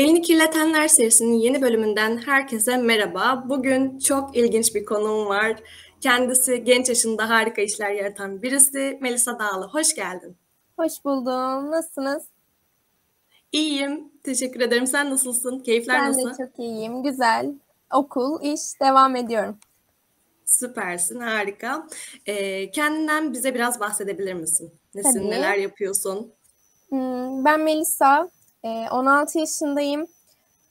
Elini Kirletenler serisinin yeni bölümünden herkese merhaba. Bugün çok ilginç bir konuğum var. Kendisi genç yaşında harika işler yaratan birisi. Melisa Dağlı. Hoş geldin. Hoş buldum. Nasılsınız? İyiyim. Teşekkür ederim. Sen nasılsın? Keyifler ben nasıl? Ben de çok iyiyim. Güzel. Okul, iş, devam ediyorum. Süpersin, harika. Ee, kendinden bize biraz bahsedebilir misin? Nesin, Tabii. neler yapıyorsun? Hmm, ben Melisa, 16 ee, yaşındayım.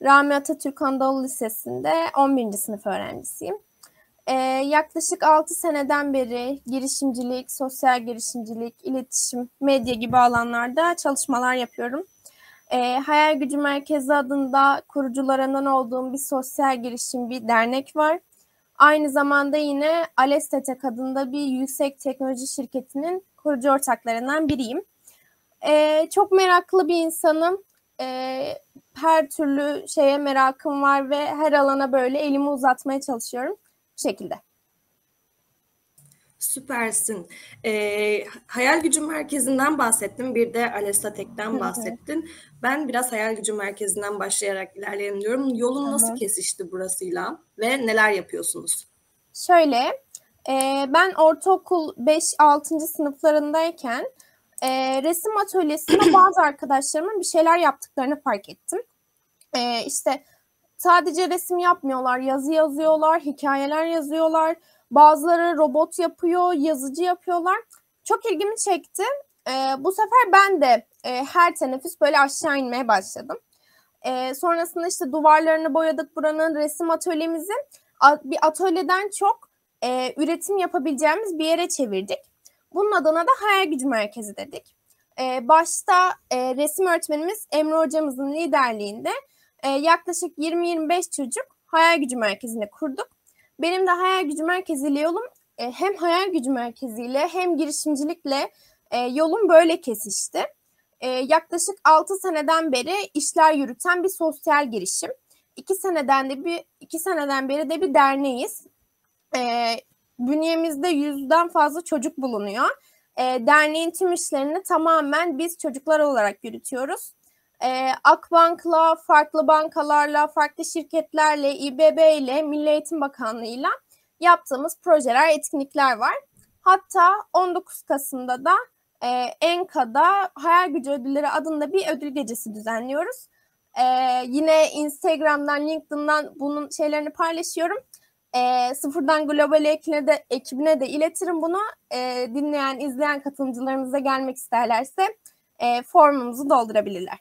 Rami Atatürk Anadolu Lisesi'nde 11. sınıf öğrencisiyim. Ee, yaklaşık 6 seneden beri girişimcilik, sosyal girişimcilik, iletişim, medya gibi alanlarda çalışmalar yapıyorum. Ee, Hayal Gücü Merkezi adında kurucularından olduğum bir sosyal girişim, bir dernek var. Aynı zamanda yine Alestetek adında bir yüksek teknoloji şirketinin kurucu ortaklarından biriyim. Ee, çok meraklı bir insanım e, her türlü şeye merakım var ve her alana böyle elimi uzatmaya çalışıyorum bu şekilde. Süpersin. Ee, hayal gücü merkezinden bahsettim. Bir de Alesta Tek'ten bahsettin. Ben biraz hayal gücü merkezinden başlayarak ilerleyelim diyorum. Yolun Hı-hı. nasıl kesişti burasıyla ve neler yapıyorsunuz? Şöyle, e, ben ortaokul 5-6. sınıflarındayken e, resim atölyesinde bazı arkadaşlarımın bir şeyler yaptıklarını fark ettim. E, işte sadece resim yapmıyorlar, yazı yazıyorlar, hikayeler yazıyorlar. Bazıları robot yapıyor, yazıcı yapıyorlar. Çok ilgimi çekti. E, bu sefer ben de e, her teneffüs böyle aşağı inmeye başladım. E, sonrasında işte duvarlarını boyadık buranın resim atölyemizi. Bir atölyeden çok e, üretim yapabileceğimiz bir yere çevirdik. Bunun adına da hayal gücü merkezi dedik. Ee, başta e, resim öğretmenimiz Emre hocamızın liderliğinde e, yaklaşık 20-25 çocuk hayal gücü merkezini kurduk. Benim de hayal gücü merkeziyle yolum e, hem hayal gücü merkeziyle hem girişimcilikle e, yolum böyle kesişti. E, yaklaşık 6 seneden beri işler yürüten bir sosyal girişim. 2 seneden de bir iki seneden beri de bir derneğiz. E, bünyemizde yüzden fazla çocuk bulunuyor. E, derneğin tüm işlerini tamamen biz çocuklar olarak yürütüyoruz. E, Akbank'la, farklı bankalarla, farklı şirketlerle, İBB ile, Milli Eğitim Bakanlığı'yla yaptığımız projeler, etkinlikler var. Hatta 19 Kasım'da da e, Enka'da Hayal Gücü Ödülleri adında bir ödül gecesi düzenliyoruz. E, yine Instagram'dan, LinkedIn'dan bunun şeylerini paylaşıyorum. E, sıfırdan global ekibine de, ekibine de iletirim bunu. E, dinleyen, izleyen katılımcılarımız da gelmek isterlerse e, formumuzu doldurabilirler.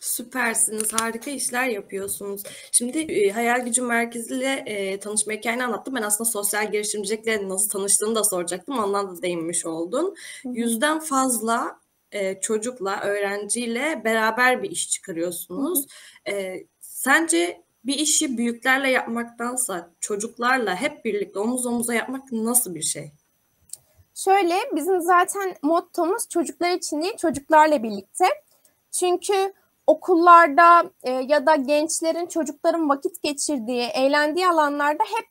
Süpersiniz, harika işler yapıyorsunuz. Şimdi e, Hayal Gücü Merkezi ile e, tanışma hikayeni anlattım. Ben aslında sosyal girişimcilikle nasıl tanıştığını da soracaktım. Ondan da değinmiş oldun. Hı. Yüzden fazla e, çocukla, öğrenciyle beraber bir iş çıkarıyorsunuz. Hı. E, sence bir işi büyüklerle yapmaktansa çocuklarla hep birlikte omuz omuza yapmak nasıl bir şey? Şöyle bizim zaten mottomuz çocuklar için değil çocuklarla birlikte. Çünkü okullarda e, ya da gençlerin çocukların vakit geçirdiği, eğlendiği alanlarda hep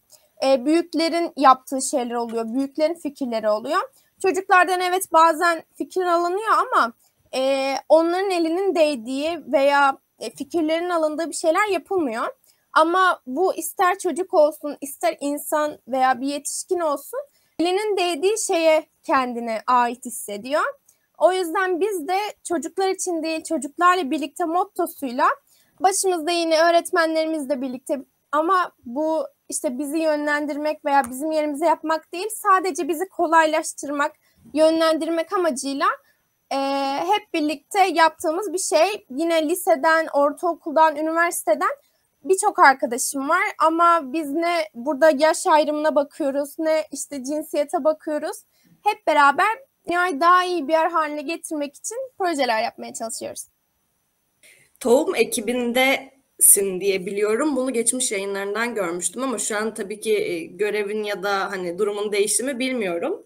e, büyüklerin yaptığı şeyler oluyor, büyüklerin fikirleri oluyor. Çocuklardan evet bazen fikir alınıyor ama e, onların elinin değdiği veya e, fikirlerin alındığı bir şeyler yapılmıyor. Ama bu ister çocuk olsun, ister insan veya bir yetişkin olsun elinin değdiği şeye kendine ait hissediyor. O yüzden biz de çocuklar için değil çocuklarla birlikte mottosuyla başımızda yine öğretmenlerimizle birlikte ama bu işte bizi yönlendirmek veya bizim yerimize yapmak değil sadece bizi kolaylaştırmak, yönlendirmek amacıyla e, hep birlikte yaptığımız bir şey. Yine liseden, ortaokuldan, üniversiteden birçok arkadaşım var ama biz ne burada yaş ayrımına bakıyoruz ne işte cinsiyete bakıyoruz. Hep beraber dünyayı daha iyi bir yer haline getirmek için projeler yapmaya çalışıyoruz. Tohum ekibindesin diye biliyorum. Bunu geçmiş yayınlarından görmüştüm ama şu an tabii ki e, görevin ya da hani durumun değişti mi bilmiyorum.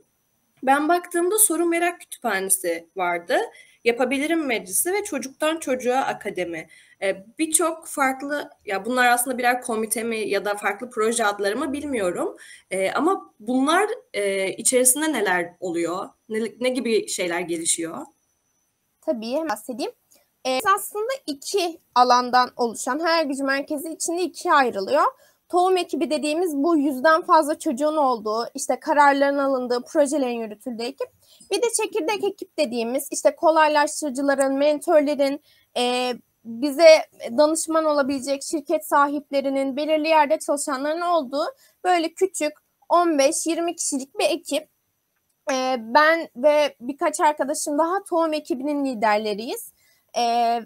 Ben baktığımda soru merak kütüphanesi vardı. Yapabilirim Meclisi ve Çocuktan Çocuğa Akademi. Ee, Birçok farklı, ya bunlar aslında birer komite mi ya da farklı proje adları mı bilmiyorum. Ee, ama bunlar e, içerisinde neler oluyor? Ne, ne gibi şeyler gelişiyor? Tabii bahsedeyim. e, aslında iki alandan oluşan her gücü merkezi içinde ikiye ayrılıyor. Tohum ekibi dediğimiz bu yüzden fazla çocuğun olduğu, işte kararların alındığı, projelerin yürütüldüğü ekip. Bir de çekirdek ekip dediğimiz işte kolaylaştırıcıların, mentorların, e, bize danışman olabilecek şirket sahiplerinin, belirli yerde çalışanların olduğu böyle küçük 15-20 kişilik bir ekip. E, ben ve birkaç arkadaşım daha tohum ekibinin liderleriyiz. E,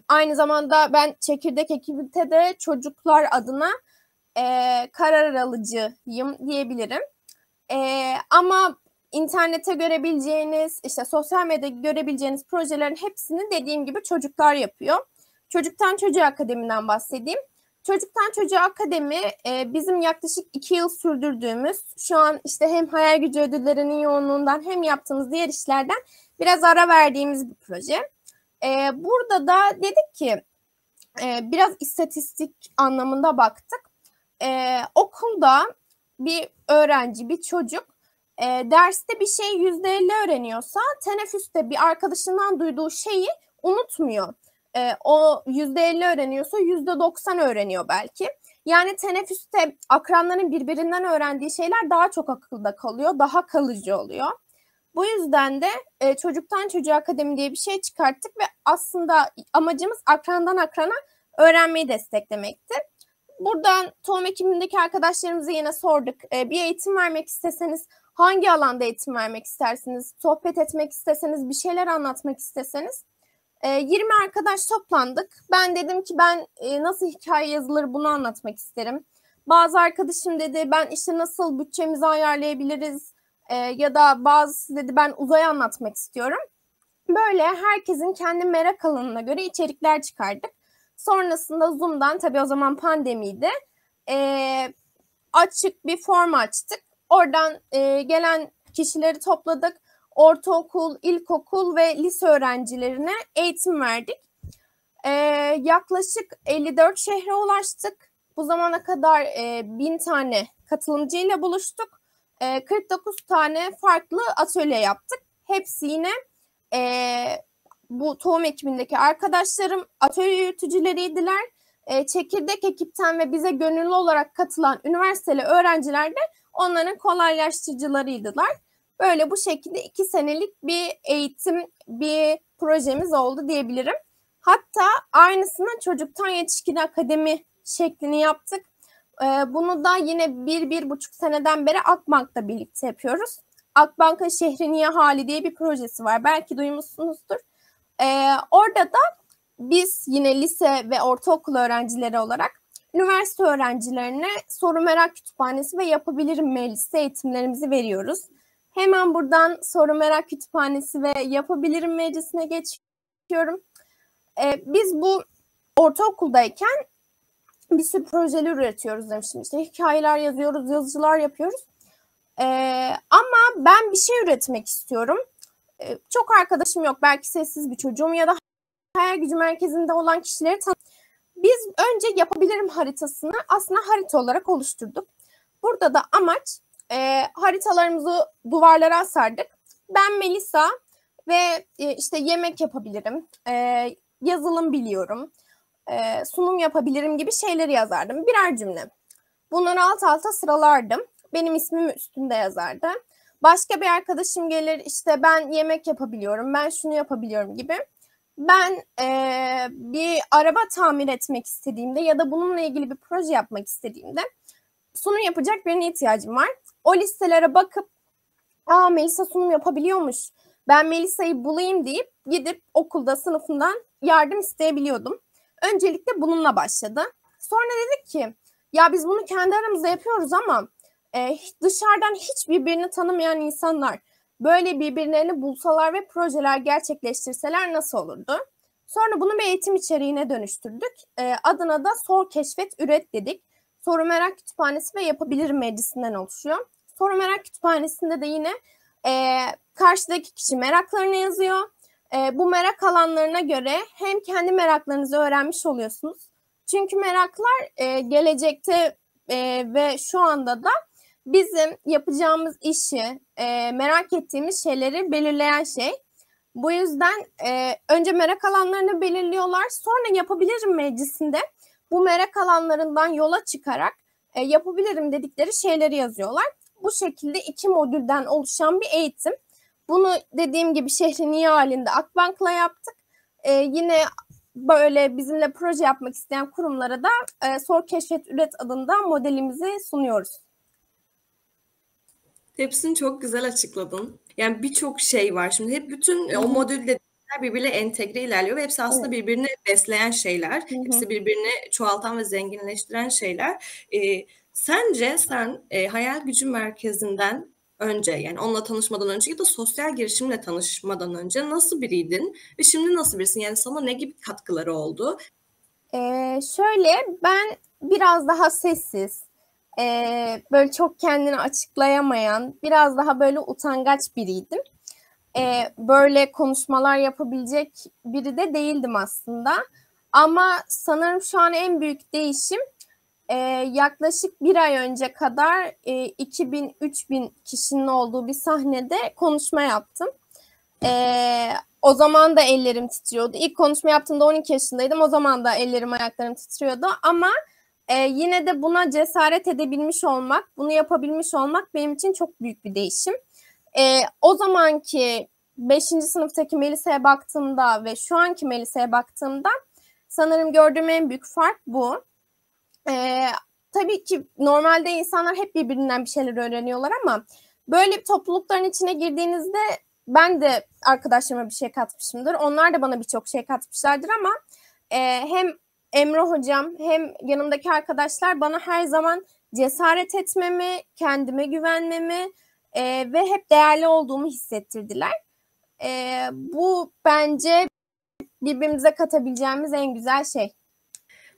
aynı zamanda ben çekirdek ekibinde de çocuklar adına e, karar alıcıyım diyebilirim. E, ama internete görebileceğiniz, işte sosyal medyada görebileceğiniz projelerin hepsini dediğim gibi çocuklar yapıyor. Çocuktan Çocuğa Akademi'den bahsedeyim. Çocuktan Çocuğa Akademi e, bizim yaklaşık iki yıl sürdürdüğümüz, şu an işte hem hayal gücü ödüllerinin yoğunluğundan hem yaptığımız diğer işlerden biraz ara verdiğimiz bir proje. E, burada da dedik ki e, biraz istatistik anlamında baktık. Okulda bir öğrenci, bir çocuk e, derste bir şey yüzde elli öğreniyorsa teneffüste bir arkadaşından duyduğu şeyi unutmuyor. E, o yüzde elli öğreniyorsa yüzde doksan öğreniyor belki. Yani teneffüste akranların birbirinden öğrendiği şeyler daha çok akılda kalıyor, daha kalıcı oluyor. Bu yüzden de e, Çocuktan Çocuğa Akademi diye bir şey çıkarttık ve aslında amacımız akrandan akrana öğrenmeyi desteklemekti. Buradan tohum ekibindeki arkadaşlarımıza yine sorduk. E, bir eğitim vermek isteseniz hangi alanda eğitim vermek istersiniz? Sohbet etmek isteseniz, bir şeyler anlatmak isteseniz. E, 20 arkadaş toplandık. Ben dedim ki ben e, nasıl hikaye yazılır bunu anlatmak isterim. Bazı arkadaşım dedi ben işte nasıl bütçemizi ayarlayabiliriz e, ya da bazısı dedi ben uzay anlatmak istiyorum. Böyle herkesin kendi merak alanına göre içerikler çıkardık. Sonrasında Zoom'dan tabii o zaman pandemiydi. E, açık bir form açtık. Oradan e, gelen kişileri topladık. Ortaokul, ilkokul ve lise öğrencilerine eğitim verdik. E, yaklaşık 54 şehre ulaştık. Bu zamana kadar e, 1000 tane katılımcıyla buluştuk. E, 49 tane farklı atölye yaptık. Hepsi yine e, bu tohum ekibindeki arkadaşlarım atölye yürütücüleriydiler. E, çekirdek ekipten ve bize gönüllü olarak katılan üniversiteli öğrenciler de onların kolaylaştırıcılarıydılar. Böyle bu şekilde iki senelik bir eğitim, bir projemiz oldu diyebilirim. Hatta aynısını çocuktan yetişkin akademi şeklini yaptık. Ee, bunu da yine bir, bir buçuk seneden beri Akbank'la birlikte yapıyoruz. Akbank'ın Şehriniye Hali diye bir projesi var. Belki duymuşsunuzdur. Ee, orada da biz yine lise ve ortaokul öğrencileri olarak üniversite öğrencilerine soru merak kütüphanesi ve yapabilirim meclisi eğitimlerimizi veriyoruz. Hemen buradan soru merak kütüphanesi ve yapabilirim meclisine geçiyorum. Ee, biz bu ortaokuldayken bir sürü projeler üretiyoruz demiştim. İşte hikayeler yazıyoruz, yazıcılar yapıyoruz. Ee, ama ben bir şey üretmek istiyorum. Ee, çok arkadaşım yok. Belki sessiz bir çocuğum ya da hayal gücü merkezinde olan kişileri tan Biz önce yapabilirim haritasını aslında harita olarak oluşturduk. Burada da amaç e, haritalarımızı duvarlara asardık. Ben Melisa ve e, işte yemek yapabilirim, e, yazılım biliyorum, e, sunum yapabilirim gibi şeyleri yazardım. Birer cümle. Bunları alt alta sıralardım. Benim ismim üstünde yazardı. Başka bir arkadaşım gelir işte ben yemek yapabiliyorum, ben şunu yapabiliyorum gibi. Ben e, bir araba tamir etmek istediğimde ya da bununla ilgili bir proje yapmak istediğimde sunum yapacak birine ihtiyacım var. O listelere bakıp aa Melisa sunum yapabiliyormuş. Ben Melisa'yı bulayım deyip gidip okulda sınıfından yardım isteyebiliyordum. Öncelikle bununla başladı. Sonra dedik ki ya biz bunu kendi aramızda yapıyoruz ama e, dışarıdan hiç birbirini tanımayan insanlar böyle birbirlerini bulsalar ve projeler gerçekleştirseler nasıl olurdu? Sonra bunu bir eğitim içeriğine dönüştürdük. E, adına da Sor, Keşfet, Üret dedik. Soru Merak Kütüphanesi ve Yapabilir Meclisi'nden oluşuyor. Soru Merak Kütüphanesi'nde de yine e, karşıdaki kişi meraklarını yazıyor. E, bu merak alanlarına göre hem kendi meraklarınızı öğrenmiş oluyorsunuz. Çünkü meraklar e, gelecekte e, ve şu anda da bizim yapacağımız işi, e, merak ettiğimiz şeyleri belirleyen şey. Bu yüzden e, önce merak alanlarını belirliyorlar. Sonra yapabilirim meclisinde bu merak alanlarından yola çıkarak e, yapabilirim dedikleri şeyleri yazıyorlar. Bu şekilde iki modülden oluşan bir eğitim. Bunu dediğim gibi şehrin iyi halinde Akbank'la yaptık. E, yine böyle bizimle proje yapmak isteyen kurumlara da e, Sor Keşfet Üret adında modelimizi sunuyoruz. Hepsini çok güzel açıkladın. Yani birçok şey var. Şimdi hep bütün Hı-hı. o modülde birbiriyle entegre ilerliyor ve hepsi aslında evet. birbirini besleyen şeyler. Hı-hı. Hepsi birbirini çoğaltan ve zenginleştiren şeyler. Ee, sence sen e, hayal gücü merkezinden önce yani onunla tanışmadan önce ya da sosyal girişimle tanışmadan önce nasıl biriydin ve şimdi nasıl birisin? Yani sana ne gibi katkıları oldu? Ee, şöyle ben biraz daha sessiz, e, böyle çok kendini açıklayamayan, biraz daha böyle utangaç biriydim. E, böyle konuşmalar yapabilecek biri de değildim aslında. Ama sanırım şu an en büyük değişim e, yaklaşık bir ay önce kadar e, 2000-3000 kişinin olduğu bir sahnede konuşma yaptım. E, o zaman da ellerim titriyordu. İlk konuşma yaptığımda 12 yaşındaydım. O zaman da ellerim ayaklarım titriyordu. Ama e, yine de buna cesaret edebilmiş olmak, bunu yapabilmiş olmak benim için çok büyük bir değişim. E, o zamanki 5. sınıftaki Melisa'ya baktığımda ve şu anki Melisa'ya baktığımda sanırım gördüğüm en büyük fark bu. E, tabii ki normalde insanlar hep birbirinden bir şeyler öğreniyorlar ama böyle bir toplulukların içine girdiğinizde ben de arkadaşlarıma bir şey katmışımdır. Onlar da bana birçok şey katmışlardır ama e, hem Emre hocam hem yanımdaki arkadaşlar bana her zaman cesaret etmemi, kendime güvenmemi e, ve hep değerli olduğumu hissettirdiler. E, bu bence birbirimize katabileceğimiz en güzel şey.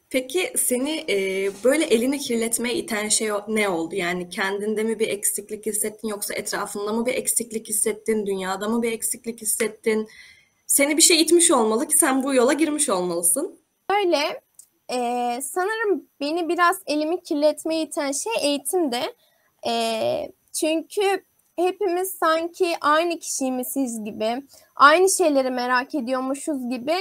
Peki seni e, böyle elini kirletmeye iten şey ne oldu? Yani kendinde mi bir eksiklik hissettin yoksa etrafında mı bir eksiklik hissettin, dünyada mı bir eksiklik hissettin? Seni bir şey itmiş olmalı ki sen bu yola girmiş olmalısın. Öyle. E, sanırım beni biraz elimi kirletmeye iten şey eğitimde. E, çünkü hepimiz sanki aynı kişiymişiz gibi, aynı şeyleri merak ediyormuşuz gibi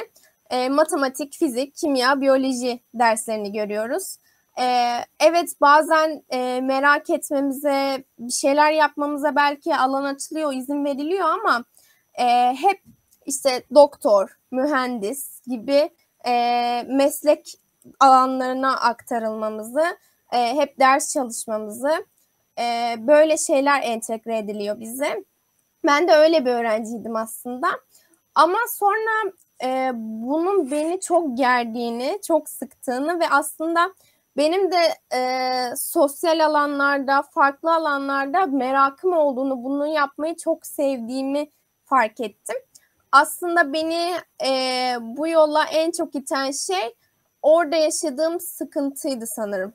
e, matematik, fizik, kimya, biyoloji derslerini görüyoruz. E, evet bazen e, merak etmemize, bir şeyler yapmamıza belki alan açılıyor, izin veriliyor ama e, hep işte doktor, mühendis gibi e, meslek alanlarına aktarılmamızı, e, hep ders çalışmamızı, e, böyle şeyler entegre ediliyor bize. Ben de öyle bir öğrenciydim aslında. Ama sonra e, bunun beni çok gerdiğini, çok sıktığını ve aslında benim de e, sosyal alanlarda, farklı alanlarda merakım olduğunu, bunu yapmayı çok sevdiğimi fark ettim. Aslında beni e, bu yola en çok iten şey orada yaşadığım sıkıntıydı sanırım.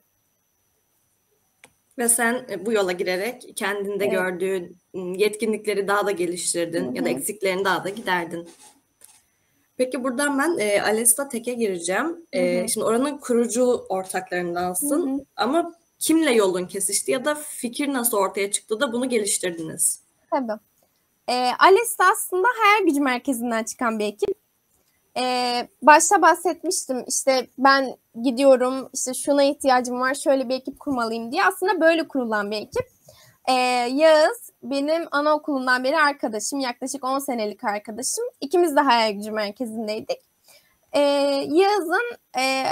Ve sen e, bu yola girerek kendinde evet. gördüğün yetkinlikleri daha da geliştirdin Hı-hı. ya da eksiklerini daha da giderdin. Peki buradan ben e, Alesta Tek'e gireceğim. E, şimdi oranın kurucu ortaklarındansın Hı-hı. ama kimle yolun kesişti ya da fikir nasıl ortaya çıktı da bunu geliştirdiniz? Tabii. E, Alesta aslında hayal gücü merkezinden çıkan bir ekip. E, başta bahsetmiştim işte ben gidiyorum işte şuna ihtiyacım var şöyle bir ekip kurmalıyım diye aslında böyle kurulan bir ekip. E, Yağız benim anaokulundan beri arkadaşım yaklaşık 10 senelik arkadaşım. İkimiz de hayal gücü merkezindeydik. E, Yağız'ın e,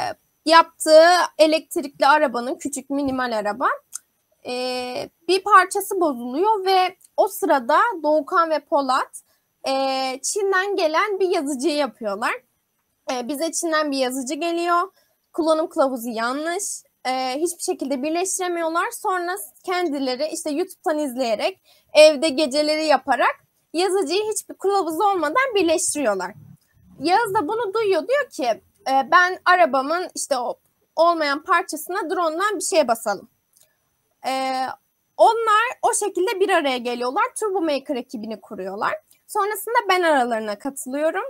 yaptığı elektrikli arabanın küçük minimal araba e, bir parçası bozuluyor ve o sırada Doğukan ve Polat e, Çin'den gelen bir yazıcıyı yapıyorlar. E, bize Çin'den bir yazıcı geliyor. Kullanım kılavuzu yanlış. E, hiçbir şekilde birleştiremiyorlar. Sonra kendileri işte YouTube'dan izleyerek evde geceleri yaparak yazıcıyı hiçbir kılavuz olmadan birleştiriyorlar. Yağız da bunu duyuyor diyor ki e, ben arabamın işte o olmayan parçasına drone'dan bir şeye basalım. E, onlar o şekilde bir araya geliyorlar. Turbo Maker ekibini kuruyorlar. Sonrasında ben aralarına katılıyorum.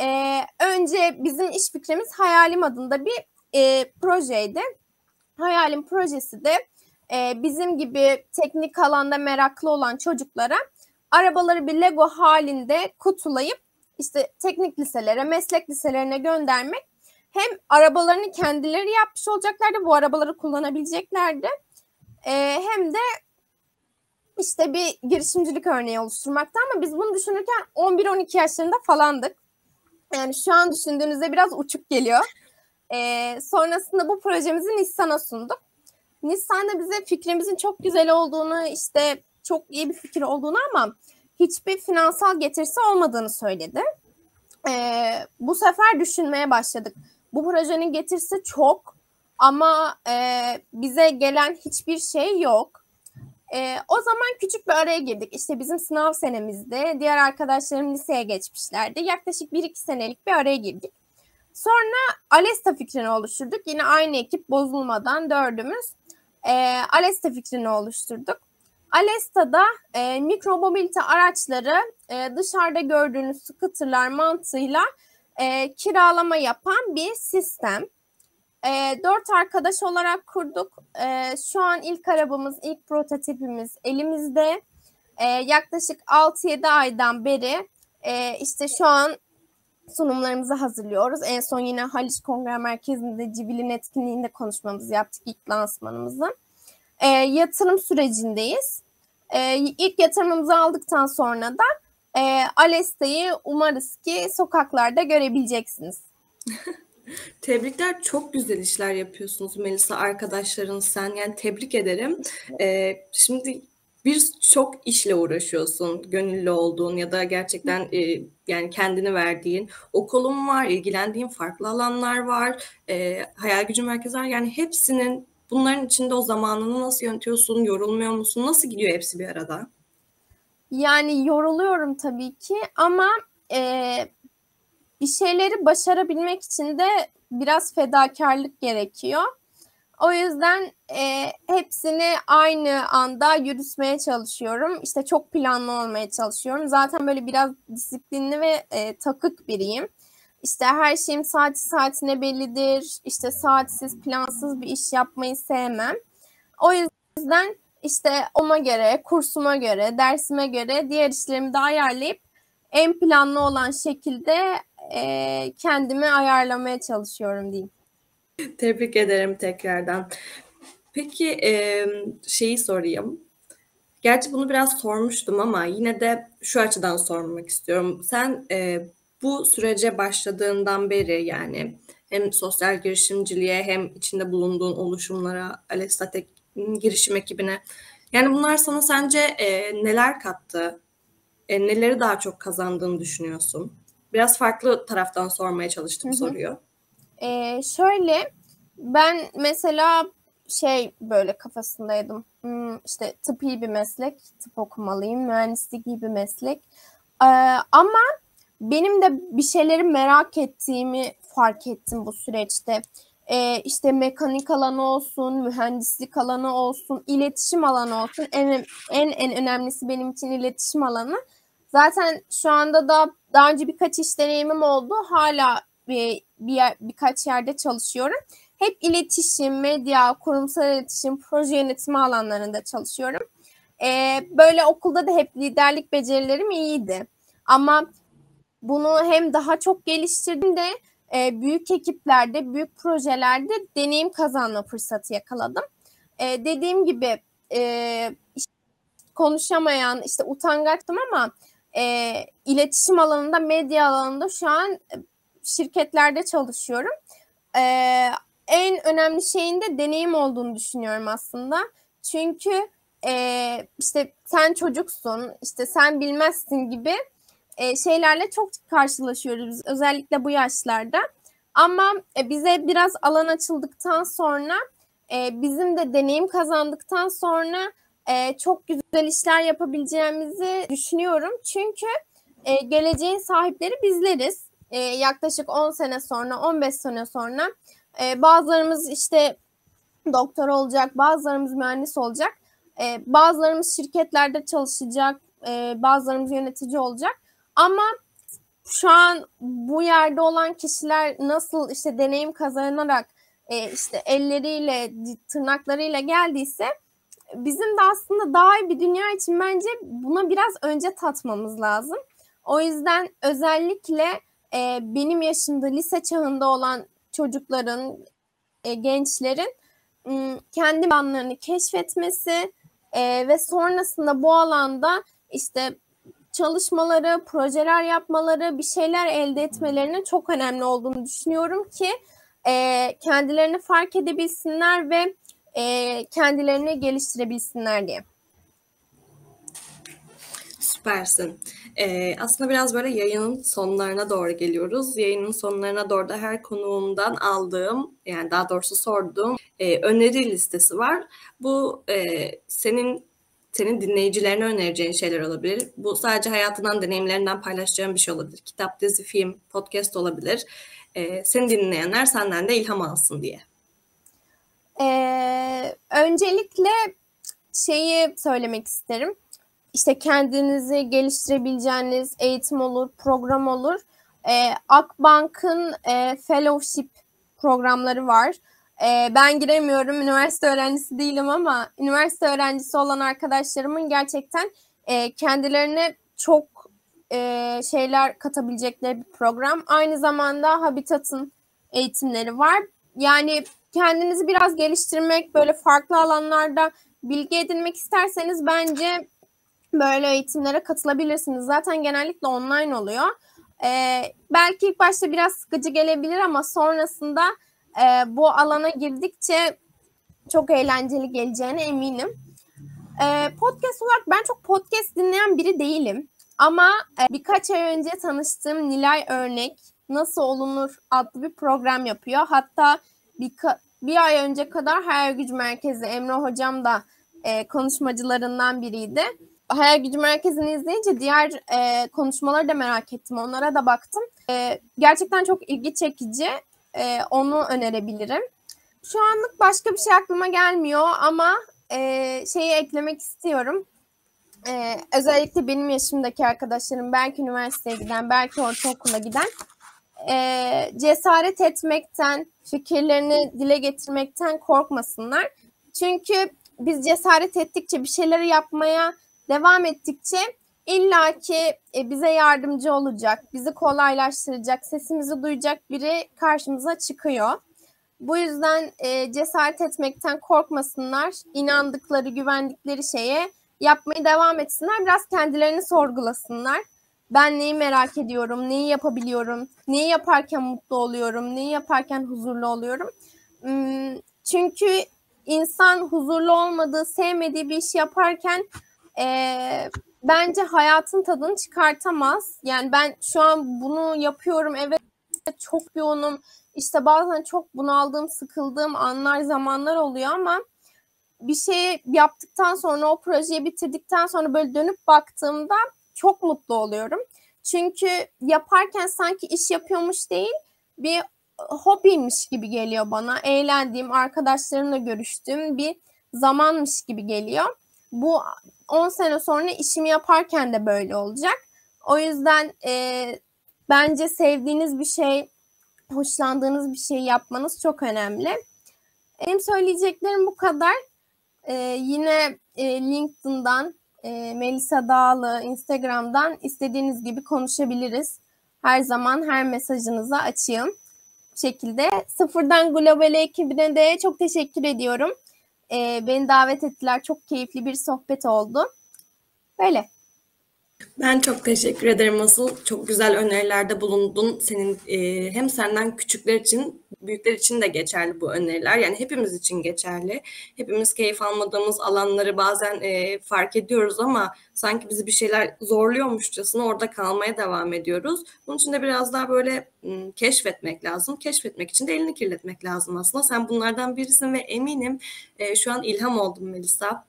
Ee, önce bizim iş fikrimiz Hayalim adında bir e, projeydi. Hayalim projesi de e, bizim gibi teknik alanda meraklı olan çocuklara arabaları bir Lego halinde kutulayıp işte teknik liselere, meslek liselerine göndermek hem arabalarını kendileri yapmış olacaklardı, bu arabaları kullanabileceklerdi. Ee, hem de işte bir girişimcilik örneği oluşturmakta ama biz bunu düşünürken 11-12 yaşlarında falandık. Yani şu an düşündüğünüzde biraz uçuk geliyor. Ee, sonrasında bu projemizi Nissan'a sunduk. Nissan da bize fikrimizin çok güzel olduğunu, işte çok iyi bir fikir olduğunu ama hiçbir finansal getirisi olmadığını söyledi. Ee, bu sefer düşünmeye başladık. Bu projenin getirisi çok ama e, bize gelen hiçbir şey yok. E, o zaman küçük bir araya girdik. İşte bizim sınav senemizde diğer arkadaşlarım liseye geçmişlerdi. Yaklaşık 1-2 senelik bir araya girdik. Sonra Alesta fikrini oluşturduk. Yine aynı ekip bozulmadan dördümüz e, Alesta fikrini oluşturduk. Alesta'da e, mikro mobilite araçları e, dışarıda gördüğünüz scooterlar mantığıyla e, kiralama yapan bir sistem. E, dört arkadaş olarak kurduk. E, şu an ilk arabamız, ilk prototipimiz elimizde. E, yaklaşık 6-7 aydan beri e, işte şu an sunumlarımızı hazırlıyoruz. En son yine Haliç Kongre Merkezi'nde Civil'in etkinliğinde konuşmamızı yaptık ilk lansmanımızı. E, yatırım sürecindeyiz. E, ilk yatırımımızı aldıktan sonra da e, Alesta'yı umarız ki sokaklarda görebileceksiniz. Tebrikler çok güzel işler yapıyorsunuz Melisa arkadaşların sen. Yani tebrik ederim. Ee, şimdi bir çok işle uğraşıyorsun gönüllü olduğun ya da gerçekten e, yani kendini verdiğin okulun var ilgilendiğin farklı alanlar var e, hayal gücü merkezi var yani hepsinin bunların içinde o zamanını nasıl yönetiyorsun yorulmuyor musun? Nasıl gidiyor hepsi bir arada? Yani yoruluyorum tabii ki ama e, bir şeyleri başarabilmek için de biraz fedakarlık gerekiyor. O yüzden e, hepsini aynı anda yürütmeye çalışıyorum. İşte çok planlı olmaya çalışıyorum. Zaten böyle biraz disiplinli ve e, takık biriyim. İşte her şeyim saati saatine bellidir. İşte saatsiz, plansız bir iş yapmayı sevmem. O yüzden işte ona göre, kursuma göre, dersime göre diğer işlerimi de ayarlayıp en planlı olan şekilde e, kendimi ayarlamaya çalışıyorum diyeyim. Tebrik ederim tekrardan. Peki e, şeyi sorayım. Gerçi bunu biraz sormuştum ama yine de şu açıdan sormak istiyorum. Sen e, bu sürece başladığından beri yani hem sosyal girişimciliğe hem içinde bulunduğun oluşumlara, Alestatek girişim ekibine yani bunlar sana sence e, neler kattı? E, neleri daha çok kazandığını düşünüyorsun? Biraz farklı taraftan sormaya çalıştım Hı-hı. soruyu. Ee, şöyle ben mesela şey böyle kafasındaydım. Hmm, işte tıbbi bir meslek, tıp okumalıyım, mühendislik gibi bir meslek. Ee, ama benim de bir şeyleri merak ettiğimi fark ettim bu süreçte. Ee, işte mekanik alanı olsun, mühendislik alanı olsun, iletişim alanı olsun. En en en önemlisi benim için iletişim alanı. Zaten şu anda da daha önce birkaç iş deneyimim oldu. Hala bir, bir yer, birkaç yerde çalışıyorum. Hep iletişim, medya, kurumsal iletişim, proje yönetimi alanlarında çalışıyorum. Ee, böyle okulda da hep liderlik becerilerim iyiydi. Ama bunu hem daha çok geliştirdim de e, büyük ekiplerde, büyük projelerde deneyim kazanma fırsatı yakaladım. E, dediğim gibi e, konuşamayan, işte utangaçtım ama e, iletişim alanında, medya alanında şu an e, şirketlerde çalışıyorum. E, en önemli şeyin de deneyim olduğunu düşünüyorum aslında. Çünkü e, işte sen çocuksun, işte sen bilmezsin gibi e, şeylerle çok karşılaşıyoruz özellikle bu yaşlarda. Ama e, bize biraz alan açıldıktan sonra, e, bizim de deneyim kazandıktan sonra e, çok güzel işler yapabileceğimizi düşünüyorum. Çünkü e, geleceğin sahipleri bizleriz. E, yaklaşık 10 sene sonra, 15 sene sonra e, bazılarımız işte doktor olacak, bazılarımız mühendis olacak, e, bazılarımız şirketlerde çalışacak, e, bazılarımız yönetici olacak. Ama şu an bu yerde olan kişiler nasıl işte deneyim kazanarak e, işte elleriyle, tırnaklarıyla geldiyse bizim de aslında daha iyi bir dünya için bence buna biraz önce tatmamız lazım. O yüzden özellikle e, benim yaşımda lise çağında olan çocukların, e, gençlerin kendi alanlarını keşfetmesi e, ve sonrasında bu alanda işte çalışmaları, projeler yapmaları, bir şeyler elde etmelerinin çok önemli olduğunu düşünüyorum ki e, kendilerini fark edebilsinler ve e, kendilerini geliştirebilsinler diye. Süpersin. Ee, aslında biraz böyle yayının sonlarına doğru geliyoruz. Yayının sonlarına doğru da her konuğumdan aldığım, yani daha doğrusu sorduğum e, öneri listesi var. Bu e, senin senin dinleyicilerine önereceğin şeyler olabilir. Bu sadece hayatından, deneyimlerinden paylaşacağın bir şey olabilir. Kitap, dizi, film, podcast olabilir. Ee, seni dinleyenler senden de ilham alsın diye. Öncelikle şeyi söylemek isterim. İşte kendinizi geliştirebileceğiniz eğitim olur, program olur. Ee, Akbank'ın e, fellowship programları var. Ee, ben giremiyorum, üniversite öğrencisi değilim ama üniversite öğrencisi olan arkadaşlarımın gerçekten e, kendilerine çok e, şeyler katabilecekleri bir program. Aynı zamanda Habitat'ın eğitimleri var. Yani kendinizi biraz geliştirmek, böyle farklı alanlarda bilgi edinmek isterseniz bence böyle eğitimlere katılabilirsiniz. Zaten genellikle online oluyor. Ee, belki ilk başta biraz sıkıcı gelebilir ama sonrasında e, bu alana girdikçe çok eğlenceli geleceğine eminim. E, podcast olarak ben çok podcast dinleyen biri değilim. Ama e, birkaç ay önce tanıştığım Nilay Örnek Nasıl Olunur adlı bir program yapıyor. Hatta bir, bir ay önce kadar Hayal Gücü Merkezi Emre Hocam da e, konuşmacılarından biriydi. Hayal Gücü Merkezi'ni izleyince diğer e, konuşmaları da merak ettim. Onlara da baktım. E, gerçekten çok ilgi çekici. E, onu önerebilirim. Şu anlık başka bir şey aklıma gelmiyor ama e, şeyi eklemek istiyorum. Ee, özellikle benim yaşımdaki arkadaşlarım belki üniversiteye giden, belki ortaokula giden e, cesaret etmekten, fikirlerini dile getirmekten korkmasınlar. Çünkü biz cesaret ettikçe, bir şeyleri yapmaya devam ettikçe illaki e, bize yardımcı olacak, bizi kolaylaştıracak, sesimizi duyacak biri karşımıza çıkıyor. Bu yüzden e, cesaret etmekten korkmasınlar, inandıkları, güvendikleri şeye yapmaya devam etsinler. Biraz kendilerini sorgulasınlar. Ben neyi merak ediyorum, neyi yapabiliyorum, neyi yaparken mutlu oluyorum, neyi yaparken huzurlu oluyorum. Hmm, çünkü insan huzurlu olmadığı, sevmediği bir iş yaparken e, bence hayatın tadını çıkartamaz. Yani ben şu an bunu yapıyorum, evet çok yoğunum. İşte bazen çok bunaldığım, sıkıldığım anlar, zamanlar oluyor ama bir şey yaptıktan sonra o projeyi bitirdikten sonra böyle dönüp baktığımda çok mutlu oluyorum. Çünkü yaparken sanki iş yapıyormuş değil bir hobiymiş gibi geliyor bana. Eğlendiğim, arkadaşlarımla görüştüğüm bir zamanmış gibi geliyor. Bu 10 sene sonra işimi yaparken de böyle olacak. O yüzden e, bence sevdiğiniz bir şey, hoşlandığınız bir şey yapmanız çok önemli. Benim söyleyeceklerim bu kadar. Ee, yine e, LinkedIn'dan, e, Melisa Dağlı, Instagram'dan istediğiniz gibi konuşabiliriz. Her zaman her mesajınıza açığım. Şekilde sıfırdan global ekibine de çok teşekkür ediyorum. Ee, beni davet ettiler. Çok keyifli bir sohbet oldu. Böyle. Ben çok teşekkür ederim asıl. Çok güzel önerilerde bulundun. Senin e, hem senden küçükler için, büyükler için de geçerli bu öneriler. Yani hepimiz için geçerli. Hepimiz keyif almadığımız alanları bazen e, fark ediyoruz ama sanki bizi bir şeyler zorluyormuşçasına orada kalmaya devam ediyoruz. Bunun için de biraz daha böyle m, keşfetmek lazım. Keşfetmek için de elini kirletmek lazım aslında. Sen bunlardan birisin ve eminim e, şu an ilham oldum Melisa.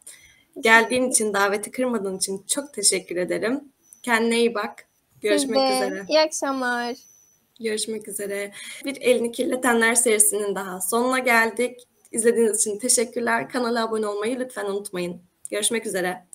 Geldiğin için, daveti kırmadığın için çok teşekkür ederim. Kendine iyi bak. Görüşmek Siz de. üzere. İyi akşamlar. Görüşmek üzere. Bir Elini Kirletenler serisinin daha sonuna geldik. İzlediğiniz için teşekkürler. Kanala abone olmayı lütfen unutmayın. Görüşmek üzere.